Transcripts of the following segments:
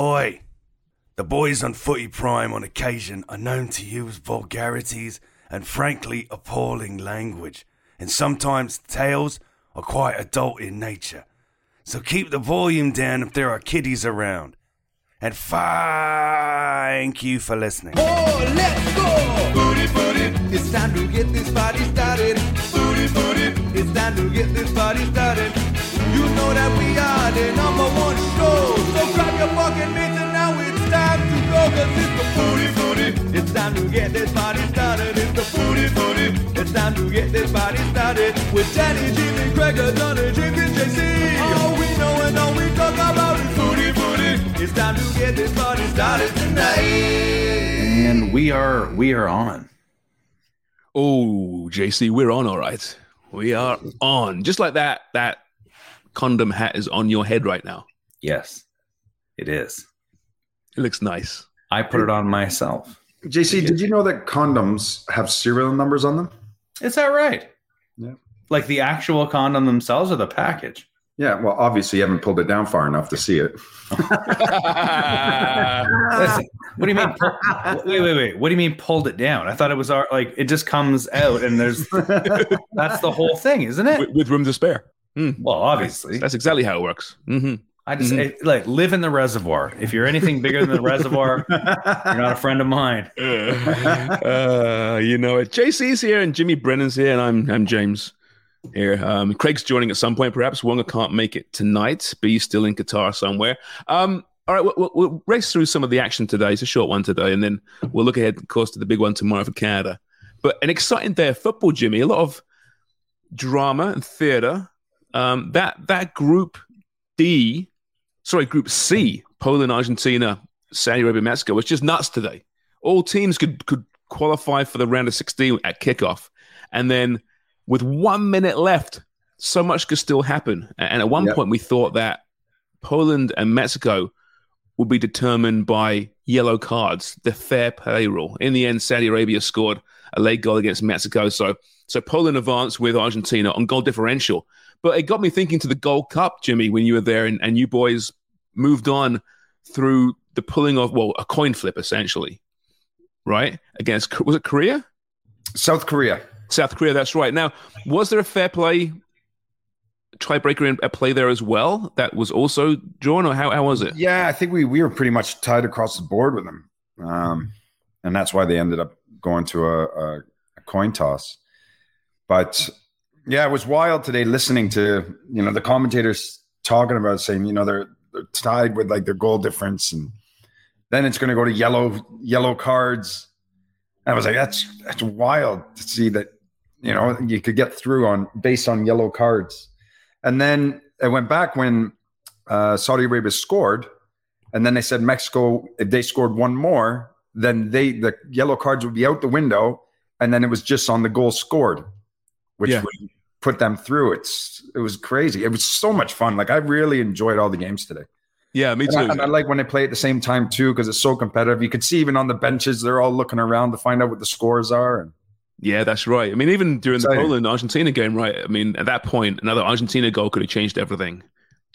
Oi! The boys on Footy Prime on occasion are known to use vulgarities and frankly appalling language, and sometimes tales are quite adult in nature. So keep the volume down if there are kiddies around. And thank you for listening. Oh, let's go! Booty, booty, it's time to get this party started. Booty, booty, it's time to get this party started. You know that we are the number one show. So grab your fucking mitts and now it's time to go. Cause it's the booty, booty, it's time to get this party started. It's the booty, booty, it's time to get this party started. With Danny, Jimmy, Gregor, Donna, James, and JC. All we know and all we talk about is booty, booty. It's time to get this party started tonight. And we are we are on. Oh, JC, we're on all right. We are on. Just like that that condom hat is on your head right now. Yes, it is. It looks nice. I put it on myself. JC, did you know that condoms have serial numbers on them? Is that right? Yeah. Like the actual condom themselves or the package? Yeah, well, obviously you haven't pulled it down far enough to see it. Listen, what do you mean? pull- wait, wait, wait. What do you mean pulled it down? I thought it was our, like it just comes out and there's that's the whole thing, isn't it? with, with room to spare. Well, obviously. That's exactly how it works. hmm I just it- like live in the reservoir. If you're anything bigger than the reservoir, you're not a friend of mine. uh, you know it. JC's here and Jimmy Brennan's here, and I'm I'm James here. Um, Craig's joining at some point, perhaps. Wonga can't make it tonight, but he's still in Qatar somewhere. Um, all right, we'll, we'll, we'll race through some of the action today. It's a short one today, and then we'll look ahead, of course, to the big one tomorrow for Canada. But an exciting day of football, Jimmy. A lot of drama and theatre. Um, that that group D, sorry, Group C, Poland, Argentina, Saudi Arabia, Mexico, was just nuts today. All teams could could qualify for the round of 16 at kickoff, and then with one minute left, so much could still happen. And at one Yep. point, we thought that Poland and Mexico would be determined by yellow cards, the fair play rule. In the end, Saudi Arabia scored a late goal against Mexico, so so Poland advanced with Argentina on goal differential. But it got me thinking to the Gold Cup, Jimmy, when you were there, and, and you boys moved on through the pulling of well, a coin flip essentially, right? Against was it Korea? South Korea. South Korea, that's right. Now, was there a fair play tiebreaker in, at play there as well that was also drawn, or how, how was it? Yeah, I think we we were pretty much tied across the board with them, um, and that's why they ended up going to a, a, a coin toss. But yeah, it was wild today listening to you know the commentators talking about saying you know they're they're tied with like their goal difference, and then it's going to go to yellow yellow cards. And I was like, that's that's wild to see that you know you could get through on based on yellow cards. And then it went back when uh, Saudi Arabia scored, and then they said Mexico if they scored one more, then they the yellow cards would be out the window, and then it was just on the goal scored, which Yeah. would put them through. It's it was crazy. It was so much fun. Like I really enjoyed all the games today. Yeah, me And too. I, and I like when they play at the same time too because it's so competitive. You could see even on the benches they're all looking around to find out what the scores are. And Yeah, that's right. I mean, even during the Poland Argentina game, right? I mean, at that point, another Argentina goal could have changed everything.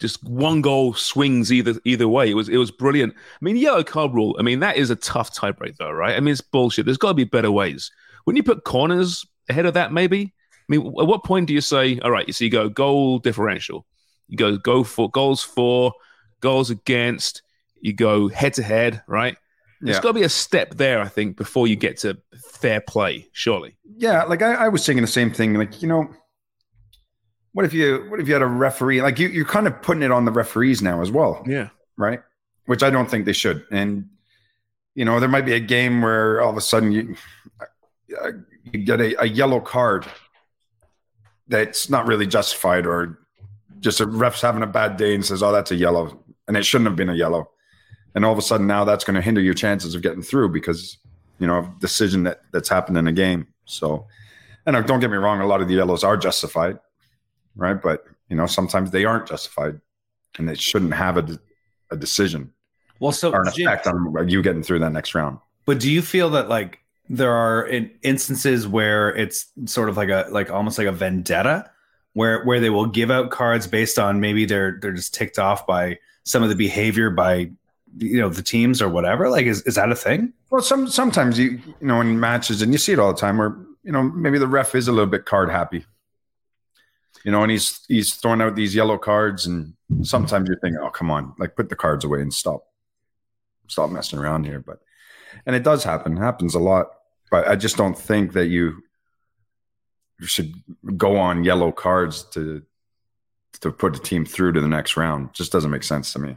Just one goal swings either either way. It was it was brilliant. I mean, yellow card rule. I mean, that is a tough tiebreak, though, right? I mean, it's bullshit. There's got to be better ways. Wouldn't you put corners ahead of that? Maybe. I mean, at what point do you say, all right? So you go goal differential, You go go for goals for, goals against. You go head to head, right? There's Yeah. got to be a step there, I think, before you get to fair play. Surely. Yeah, like I, I was thinking the same thing. Like, you know, what if you what if you had a referee? Like you you're kind of putting it on the referees now as well, Yeah. right? Which I don't think they should. And you know, there might be a game where all of a sudden you uh, you get a, a yellow card that's not really justified, or just a ref's having a bad day and says, "Oh, that's a yellow," and it shouldn't have been a yellow. And all of a sudden now that's going to hinder your chances of getting through because you know of decision that that's happened in a game. So, and uh, don't get me wrong, a lot of the yellows are justified, right? But you know sometimes they aren't justified, and they shouldn't have a, a decision Well, so or an Jim- effect on you getting through that next round. But do you feel that like there are in instances where it's sort of like a like almost like a vendetta where where they will give out cards based on maybe they're they're just ticked off by some of the behavior by you know the teams or whatever. Like is, is that a thing? Well, some sometimes you you know in matches, and you see it all the time, where you know maybe the ref is a little bit card happy, you know, and he's he's throwing out these yellow cards, and sometimes you're thinking, oh come on, like put the cards away and stop, stop messing around here. But and it does happen, happens a lot, but I just don't think that you you should go on yellow cards to to put a team through to the next round. Just doesn't make sense to me.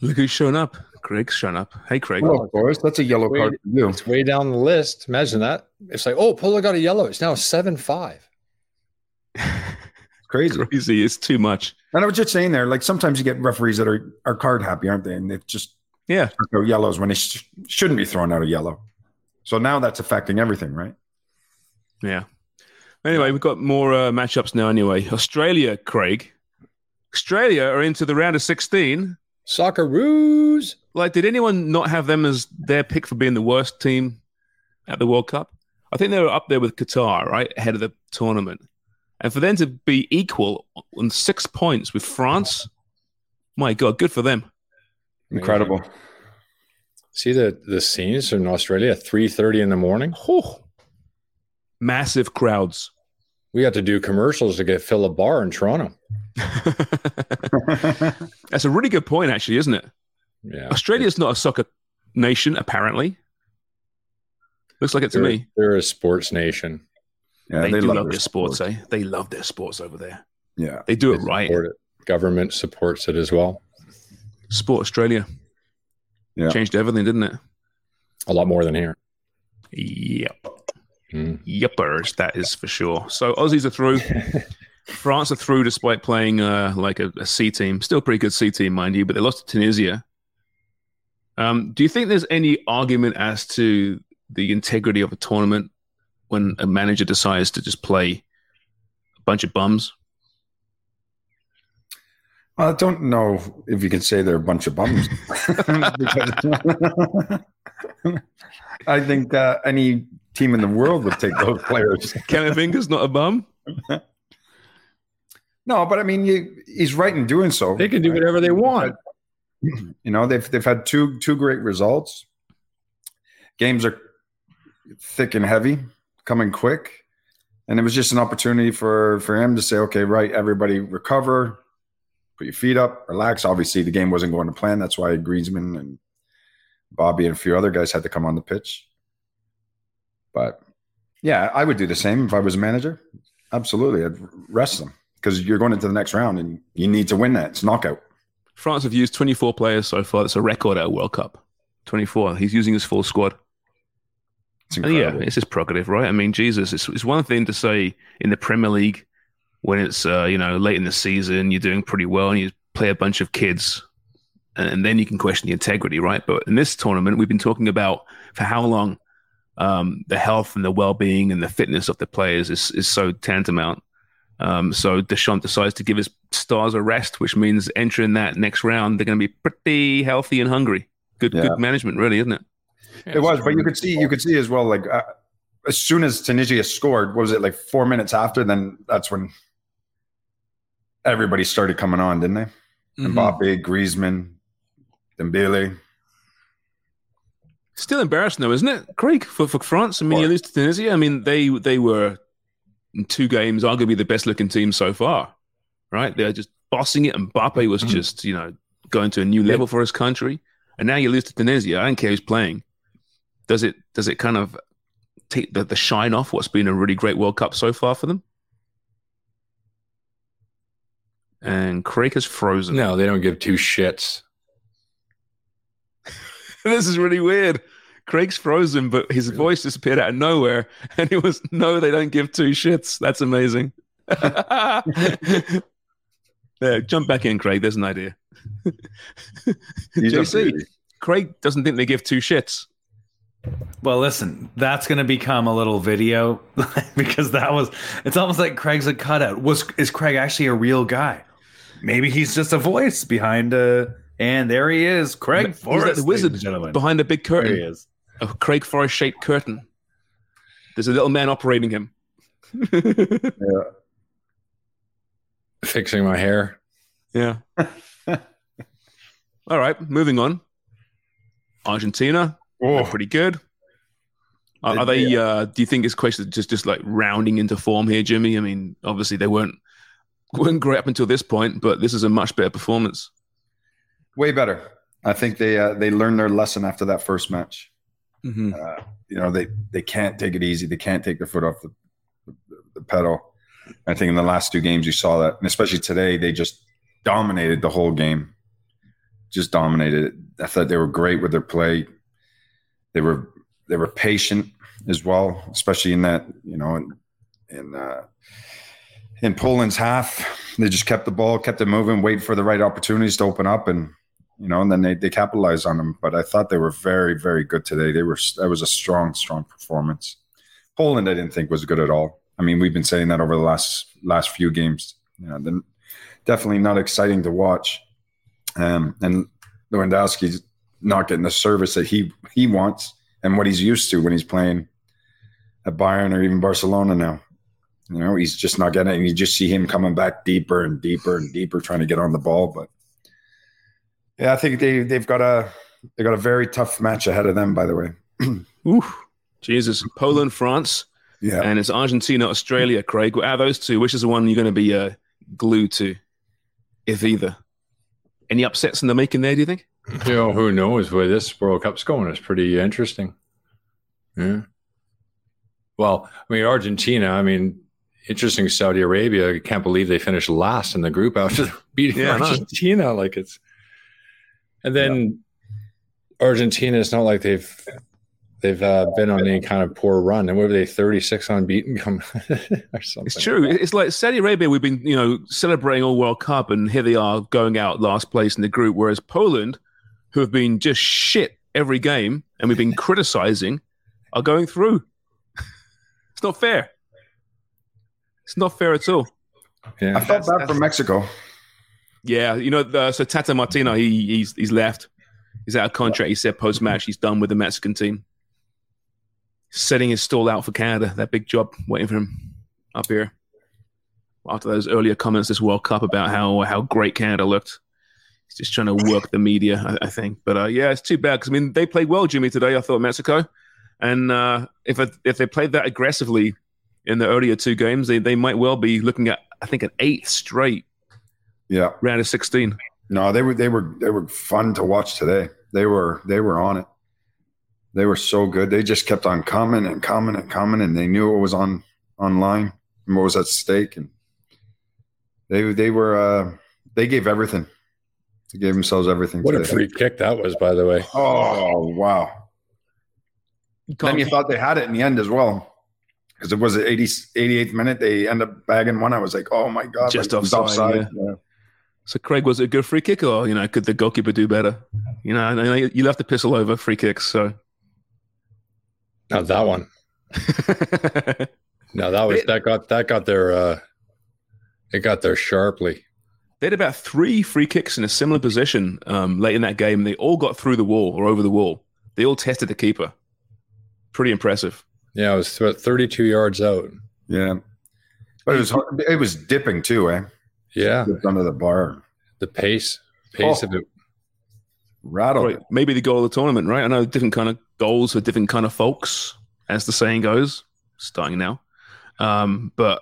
Look who's shown up. Craig's shown up. Hey, Craig. Well, of course, that's a yellow Wait. card for you. It's way down the list. Imagine that. It's like, oh, Polo got a yellow. It's now seven five. Crazy. Crazy. It's too much. And I was just saying there, like sometimes you get referees that are, are card happy, aren't they? And they just Yeah. throw yellows when they sh- shouldn't be throwing out a yellow. So now that's affecting everything, right? Yeah. Anyway, we've got more uh, matchups now. Anyway, Australia, Craig. Australia are into the round of 16. Socceroos. Like, did anyone not have them as their pick for being the worst team at the World Cup? I think they were up there with Qatar, right, ahead of the tournament. And for them to be equal on six points with France, my God, good for them. Incredible. See the the scenes in Australia at three thirty in the morning. Oh, massive crowds. We got to do commercials to get fill a bar in Toronto. That's a really good point, actually, isn't it? Yeah, Australia's not a soccer nation, apparently. Looks like it to they're, me. they're a sports nation. Yeah, they, do love, their their sports, eh? They love their sports over there. Yeah. They do it right. it. Government supports it as well. Sport Australia Yeah. changed everything, didn't it? A lot more than here. Yep. Mm. Yuppers, that is for sure. So Aussies are through. France are through despite playing uh, like a, a C team. Still a pretty good C team, mind you, but they lost to Tunisia. Um, do you think there's any argument as to the integrity of a tournament when a manager decides to just play a bunch of bums? I don't know if you can say they're a bunch of bums. I think uh, any team in the world would take those players. Kenneth Finger's not a bum. No, but I mean, you, he's right in doing so. They can do whatever they want. You know, they've they've had two two great results. Games are thick and heavy, coming quick, and it was just an opportunity for for him to say, "Okay, right, everybody recover, put your feet up, relax." Obviously, the game wasn't going to plan. That's why Griezmann and Bobby and a few other guys had to come on the pitch. But yeah, I would do the same if I was a manager. Absolutely, I'd rest them because you're going into the next round and you need to win that. It's knockout. France have used 24 players so far. That's a record at a World Cup. 24. He's using his full squad. It's yeah, it's his prerogative, right? I mean, Jesus, it's, it's one thing to say in the Premier League when it's uh, you know late in the season, you're doing pretty well, and you play a bunch of kids, and, and then you can question the integrity, right? But in this tournament, we've been talking about for how long um, the health and the well-being and the fitness of the players is is so tantamount. Um, so Deschamps decides to give his stars a rest, which means entering that next round, they're going to be pretty healthy and hungry. Good, Yeah. good management, really, isn't it? It was, but you could see, you could see as well. Like uh, as soon as Tunisia scored, what was it like four minutes after? Then that's when everybody started coming on, didn't they? Mhm. Mbappe, Griezmann, Dembele. Still embarrassing though, isn't it, Craig, for, for France? I mean, you What? lose to Tunisia. I mean, they they were in two games arguably the best looking team so far, right? They're just bossing it, and Mbappe was Mhm. just you know going to a new level for his country. And now you lose to Tunisia. I don't care who's playing. Does it does it kind of take the, the shine off what's been a really great World Cup so far for them? And Craig is frozen. No, they don't give two shits. this is really weird. Craig's frozen, but his voice disappeared out of nowhere, and it was no, they don't give two shits. That's amazing. there, jump back in, Craig. There's an idea. JC. Craig doesn't think they give two shits. Well, listen, that's going to become a little video because that was. It's almost like Craig's a cutout. Was is Craig actually a real guy? Maybe he's just a voice behind a. And there he is, Craig He's Forrest, like the wizard and gentlemen. behind a big There he curtain, is. a Craig Forrest shaped curtain. There's a little man operating him. Yeah. Fixing my hair. Yeah. All right, moving on. Argentina, they're pretty good. Are, are they? Uh, do you think it's question just just like rounding into form here, Jimmy? I mean, obviously they weren't weren't great up until this point, but this is a much better performance. Way better. I think they uh, they learned their lesson after that first match. Mm-hmm. Uh, you know, they they can't take it easy. They can't take their foot off the, the, the pedal. I think in the last two games you saw that, and especially today, they just dominated the whole game. Just dominated it. I thought they were great with their play. They were they were patient as well, especially in that you know in in, uh, in Poland's half. They just kept the ball, kept it moving, wait for the right opportunities to open up, and you know, and then they, they capitalized on them. But I thought they were very, very good today. They were that was a strong, strong performance. Poland, I didn't think was good at all. I mean, we've been saying that over the last last few games. You know, then definitely not exciting to watch. Um, and Lewandowski's not getting the service that he he wants and what he's used to when he's playing at Bayern or even Barcelona now. You know, he's just not getting it. And you just see him coming back deeper and deeper and deeper, trying to get on the ball. But yeah, I think they they've got a they got a very tough match ahead of them. By the way, Ooh, Jesus! Poland, France, yeah, and it's Argentina, Australia. Craig, out of those two, which is the one you're going to be uh, glued to, if either? Any upsets in the making there? Do you think? You know, who knows where this World Cup's going? It's pretty interesting. Yeah. Well, I mean, Argentina, I mean, interesting Saudi Arabia. I can't believe they finished last in the group after beating Yeah. Argentina. Like it's, and then Argentina, it's not like they've they've uh, been on any kind of poor run. And what were they, 36 unbeaten come or something? It's true. It's like Saudi Arabia. We've been, you know, celebrating all World Cup, and here they are going out last place in the group. Whereas Poland, who have been just shit every game, and we've been criticizing, are going through. It's not fair. It's not fair at all. Yeah. I felt bad for Mexico. Yeah, you know, the, so Tata Martino, he he's he's left. He's out of contract. He said post match he's done with the Mexican team. Setting his stall out for Canada. That big job waiting for him up here. After those earlier comments this World Cup about how how great Canada looked, he's just trying to work the media, I, I think. But uh, yeah, it's too bad because I mean they played well, Jimmy, today. I thought Mexico, and uh, if it, if they played that aggressively in the earlier two games, they they might well be looking at I think an eighth straight Yeah, round of sixteen. no, they were they were they were fun to watch today. They were they were on it. They were so good. They just kept on coming and coming and coming, and they knew what was on online and what was at stake, and they they were uh, they gave everything. They gave themselves everything. What a free kick that was, by the way. Oh wow! Then you thought they had it in the end as well. Because it was the 80, 88th minute, they end up bagging one. I was like, "Oh my god!" Just like, it was offside, Yeah. So Craig, was it a good free kick, or you know, could the goalkeeper do better? You know, you love to piss over free kicks, so Not that one. No, that was It- that got that got there. Uh, it got there sharply. they had about three free kicks in a similar position um, late in that game. They all got through the wall or over the wall. They all tested the keeper. Pretty impressive. Yeah, it was th- 32 yards out. Yeah. But it was hard- it was dipping too, eh? Yeah, under the bar, the pace pace Oh. of it. rattled. Right, maybe the goal of the tournament, right? I know different kind of goals for different kind of folks, as the saying goes. Starting now, um, but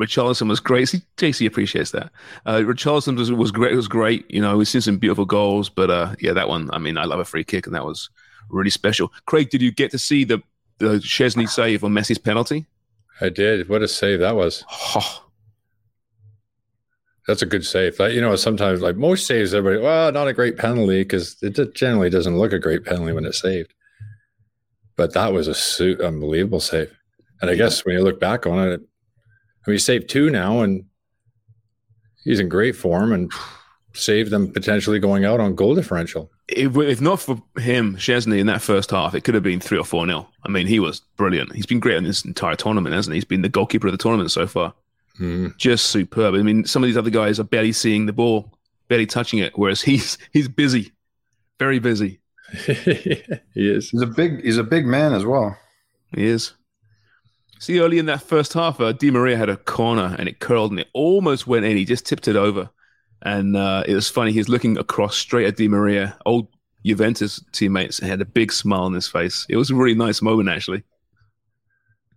Richarlison was great. See, JC appreciates that. Uh, Richarlison was, was great. Was great. You know, we've seen some beautiful goals, but uh, yeah, that one. I mean, I love a free kick, and that was really special. Craig, did you get to see the the Szczesny save on Messi's penalty? I did. What a save that was. Oh, That's a good save. Like, you know, sometimes like most saves, everybody, well, not a great penalty because it generally doesn't look a great penalty when it's saved. But that was a suit unbelievable save. And I guess when you look back on it, I mean, he saved two now and he's in great form and saved them potentially going out on goal differential. if, if not for him, Szczesny, in that first half, it could have been three or four nil. I mean, he was brilliant. He's been great in this entire tournament, hasn't he? He's been the goalkeeper of the tournament so far. Mm. Just superb. I mean, some of these other guys are barely seeing the ball, barely touching it, whereas he's he's busy, very busy. he is. He's a big he's a big man as well. He is. See, early in that first half, uh, Di Maria had a corner and it curled and it almost went in. He just tipped it over. And uh, it was funny. He's looking across straight at Di Maria, old Juventus teammates, and had a big smile on his face. It was a really nice moment, actually.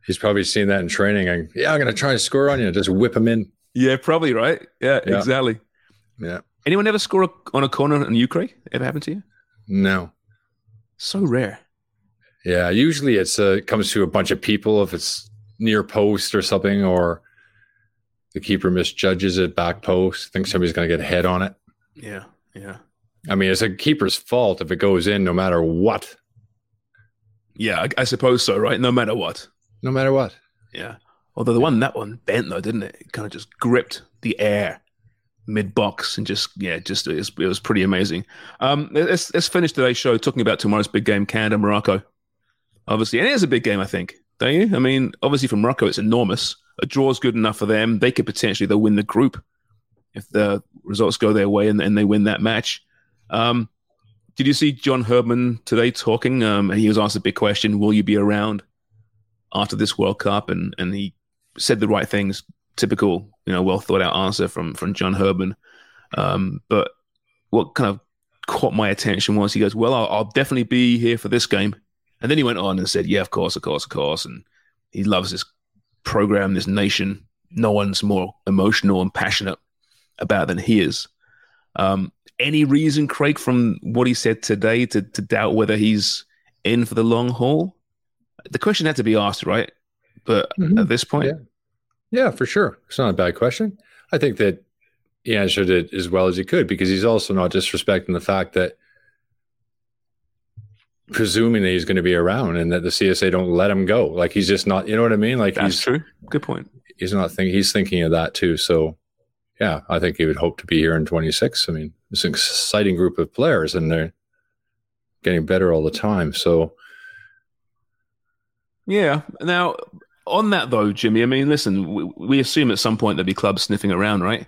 He's probably seen that in training. And, yeah, I'm going to try and score on you. Just whip him in. Yeah, probably, right? Yeah, Yeah. exactly. Yeah. Anyone ever score a, on a corner in Ukraine? Ever happened to you? No. So rare. Yeah. Usually it's uh, it comes to a bunch of people if it's near post or something, or the keeper misjudges it back post, thinks somebody's going to get a head on it. Yeah, yeah. I mean, it's a keeper's fault if it goes in, no matter what. Yeah, I, I suppose so, right? No matter what. No matter what. Yeah. Although the one that one bent though, didn't it? It kind of just gripped the air mid box and just yeah, just it was, it was pretty amazing. Um, let's let's finish today's show talking about tomorrow's big game, Canada Morocco. Obviously, and it is a big game, I think. Don't you? I mean, obviously for Morocco, it's enormous. A draw is good enough for them. They could potentially they'll win the group if the results go their way and, and they win that match. Um, did you see John Herdman today talking? Um, he was asked a big question: Will you be around after this World Cup? And and he said the right things. Typical, you know, well thought out answer from from John Herdman. Um, but what kind of caught my attention was he goes, "Well, I'll, I'll definitely be here for this game," and then he went on and said, "Yeah, of course, of course, of course," and he loves this program, this nation. No one's more emotional and passionate about than he is. Um, any reason, Craig, from what he said today, to to doubt whether he's in for the long haul? The question had to be asked, right? But Mhm. at this point, Yeah. Yeah, for sure. It's not a bad question. I think that he answered it as well as he could because he's also not disrespecting the fact that presuming that he's going to be around and that the CSA don't let him go. Like he's just not, you know what I mean? Like that's he's true. Good point. he's not thinking he's thinking of that too. So yeah, I think he would hope to be here in 26. I mean, it's an exciting group of players and they're getting better all the time. So Yeah. Now, on that though, Jimmy, I mean, listen, we, we assume at some point there'll be clubs sniffing around, right?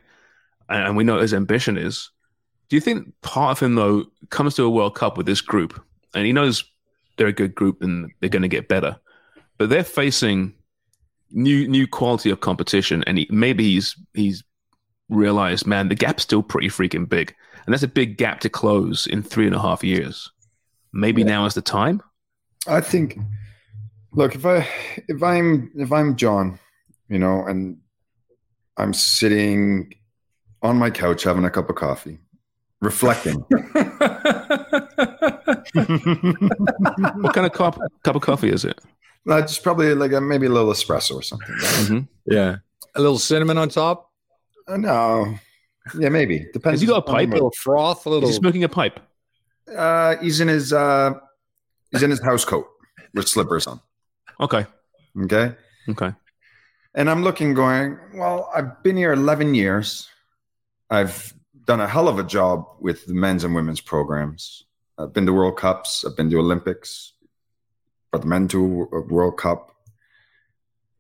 And, and we know what his ambition is. Do you think part of him though comes to a World Cup with this group, and he knows they're a good group and they're going to get better, but they're facing new new quality of competition, and he, maybe he's he's realized, man, the gap's still pretty freaking big, and that's a big gap to close in three and a half years. Maybe now is the time. I think look if I if I'm if I'm John, you know, and I'm sitting on my couch having a cup of coffee, reflecting. What kind of cup cup of coffee is it? Uh, just probably like a, maybe a little espresso or something. right? Mm-hmm. yeah, a little cinnamon on top, Uh, no, yeah, maybe depends. Has he got a pipe? a little froth, a little. Is little. he smoking a pipe? Uh, he's in his uh, he's in his house coat with slippers on. Okay. Okay, Okay. and I'm looking, going, well, I've been here 11 years. I've done a hell of a job with the men's and women's programs. I've been to World Cups. I've been to Olympics. But the men to a uh, World Cup.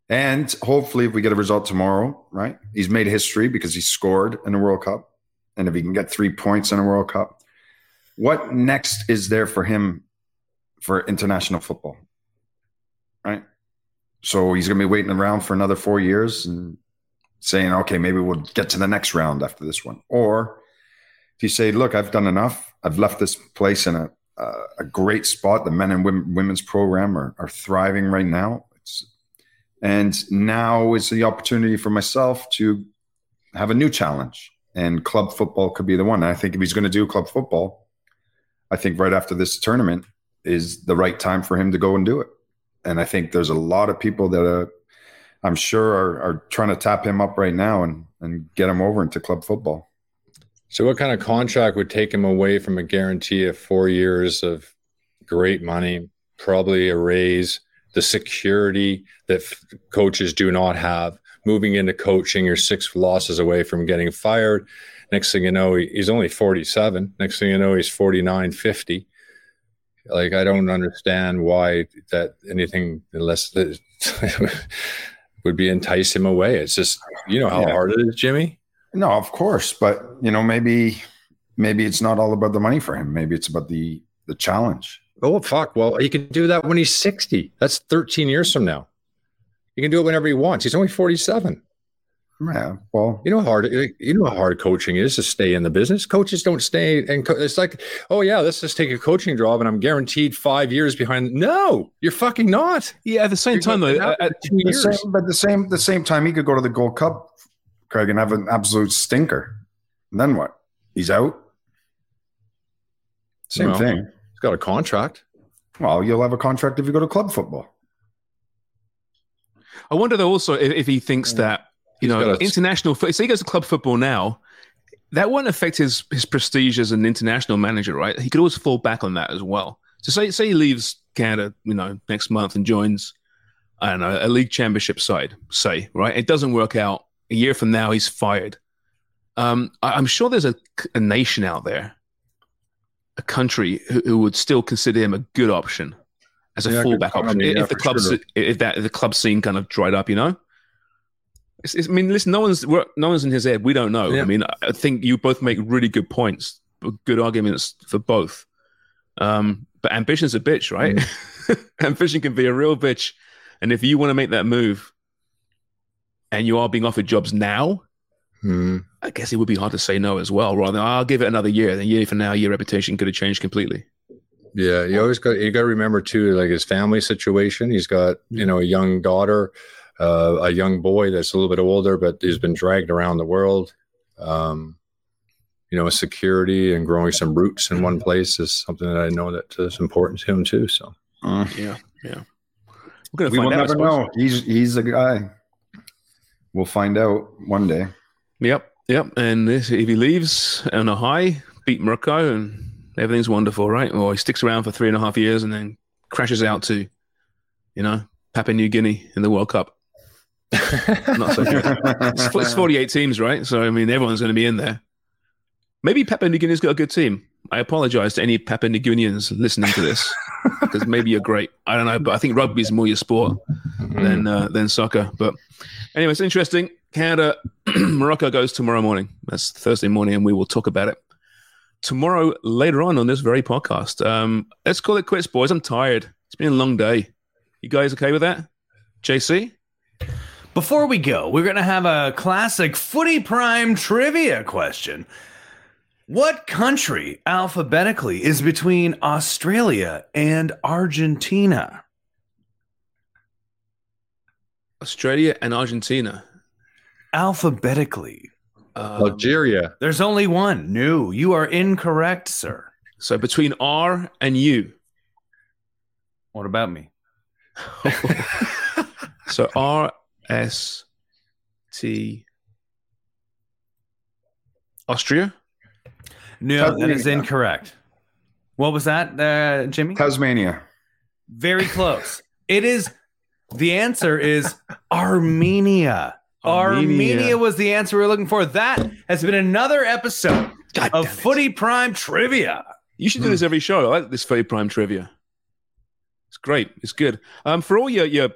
And hopefully, if we get a result tomorrow, right? He's made history because he scored in a World Cup. And if he can get three points in a World Cup, what next is there for him for international football? Right? So he's going to be waiting around for another four years and saying, okay, maybe we'll get to the next round after this one. Or if you say, look, I've done enough, I've left this place in a, a great spot. The men and women, women's program are, are thriving right now. It's And now is the opportunity for myself to have a new challenge. And club football could be the one. And I think if he's going to do club football, I think right after this tournament is the right time for him to go and do it. And I think there's a lot of people that are, I'm sure are, are trying to tap him up right now and, and get him over into club football. So, what kind of contract would take him away from a guarantee of four years of great money, probably a raise, the security that f- coaches do not have? Moving into coaching, you're six losses away from getting fired. Next thing you know, he- he's only 47. Next thing you know, he's 49, 50. Like, I don't understand why that anything, unless that would be entice him away. It's just, you know how Yeah. hard it is, Jimmy. No, of course, but you know, maybe maybe it's not all about the money for him. Maybe it's about the the challenge. Oh fuck! Well, he can do that when he's sixty. That's thirteen years from now. He can do it whenever he wants. He's only forty-seven. Yeah, well, You know how hard you know how hard coaching is to stay in the business. Coaches don't stay, and co- it's like, oh yeah, let's just take a coaching job, and I'm guaranteed five years behind. No, you're fucking not. Yeah, at the same You're time though, at, at- two the years. same, but the same the same time he could go to the Gold Cup, Craig, and have an absolute stinker. And then what? He's out. Same Well. thing. He's got a contract. Well, you'll have a contract if you go to club football. I wonder though also if, if he thinks mm. that you He's know a- international. fo- Say he goes to club football now, that won't affect his his prestige as an international manager, right? He could always fall back on that as well. So say say he leaves Canada, you know, next month and joins, I don't know, a league championship side. Say right, it doesn't work out. A year from now, he's fired. Um, I, I'm sure there's a, a nation out there, a country who, who would still consider him a good option as a Yeah, fallback option economy, if yeah, the club sure. if that if the club scene kind of dried up, you know. It's, it's, I mean, listen, no one's we're, no one's in his head. We don't know. Yeah. I mean, I think you both make really good points, good arguments for both. Um, but ambition's a bitch, right? Mm. Ambition can be a real bitch, and if you want to make that move, and you are being offered jobs now, Hmm. I guess it would be hard to say no as well. Rather, than, I'll give it another year. Then, year from now, your reputation could have changed completely. Yeah, you always got you got to remember too, like his family situation. He's got you know a young daughter, uh, a young boy that's a little bit older, but he's been dragged around the world. Um, you know, security and growing some roots in one place is something that I know that is important to him too. So Yeah, yeah. We're gonna We find will out. Never know. He's he's a guy. We'll find out one day. Yep, yep. And this, if he leaves on a high, beat Morocco, and everything's wonderful, right? Or he sticks around for three and a half years and then crashes out to, you know, Papua New Guinea in the World Cup. Not so good. It's, it's 48 teams, right? So, I mean, everyone's going to be in there. Maybe Papua New Guinea's got a good team. I apologize to any Papua New Guineans listening to this because maybe you're great. I don't know, but I think rugby's more your sport than uh, than soccer. But anyway, it's interesting. Canada, Morocco goes tomorrow morning. That's Thursday morning, and we will talk about it tomorrow later on on this very podcast. Um, let's call it quits, boys. I'm tired. It's been a long day. You guys okay with that? JC? Before we go, we're going to have a classic Footy Prime trivia question. What country alphabetically is between Australia and Argentina? Australia and Argentina. Alphabetically. Um, Algeria, There's only one. No, you are incorrect, sir. so between R and U. What about me? So R S T Austria. No, that is incorrect. What was that, uh, Jimmy? Tasmania. Very close. it is. The answer is Armenia. Armenia. Armenia. was the answer we are looking for. That has been another episode God of. Footy Prime Trivia. You should do this every show. I like this Footy Prime trivia. It's great. It's good. Um, for all your your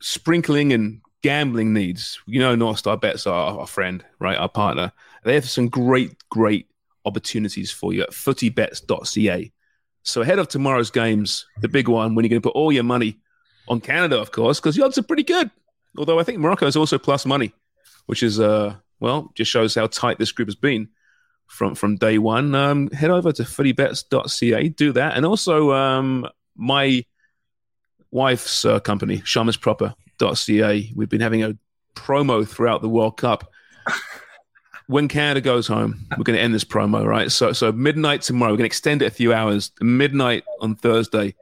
sprinkling and gambling needs, you know, North Star Bets are our friend, right? Our partner. They have some great, great opportunities for you at footybets.ca. So ahead of tomorrow's games, the big one, when you're going to put all your money on Canada, of course, because the odds are pretty good. Although I think Morocco is also plus money, which is uh well, just shows how tight this group has been from from day one. Um, head over to footybets.ca, do that, and also um, my wife's uh, company, FreeShopper.ca. We've been having a promo throughout the World Cup. When Canada goes home, we're going to end this promo, right? So, so midnight tomorrow, we're going to extend it a few hours. Midnight on Thursday,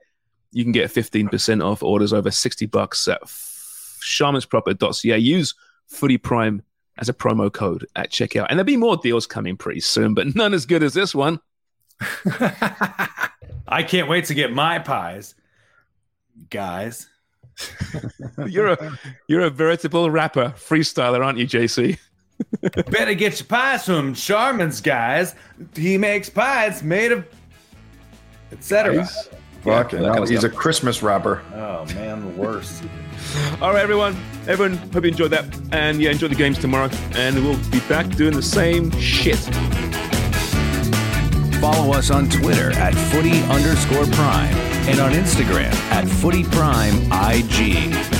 you can get 15% off orders over 60 bucks at sharmansproper.ca. Use Footy Prime as a promo code at checkout. And there'll be more deals coming pretty soon, but none as good as this one. I can't wait to get my pies, guys. you're a you're a veritable rapper, freestyler, aren't you, JC? Better get your pies from Sharman's guys. He makes pies made of etc. Fucking hell, he's a Christmas rapper. Oh man, the worst. All right, everyone. Everyone, hope you enjoyed that. And yeah, enjoy the games tomorrow. And we'll be back doing the same shit. Follow us on Twitter at footy underscore prime and on Instagram at footy prime IG.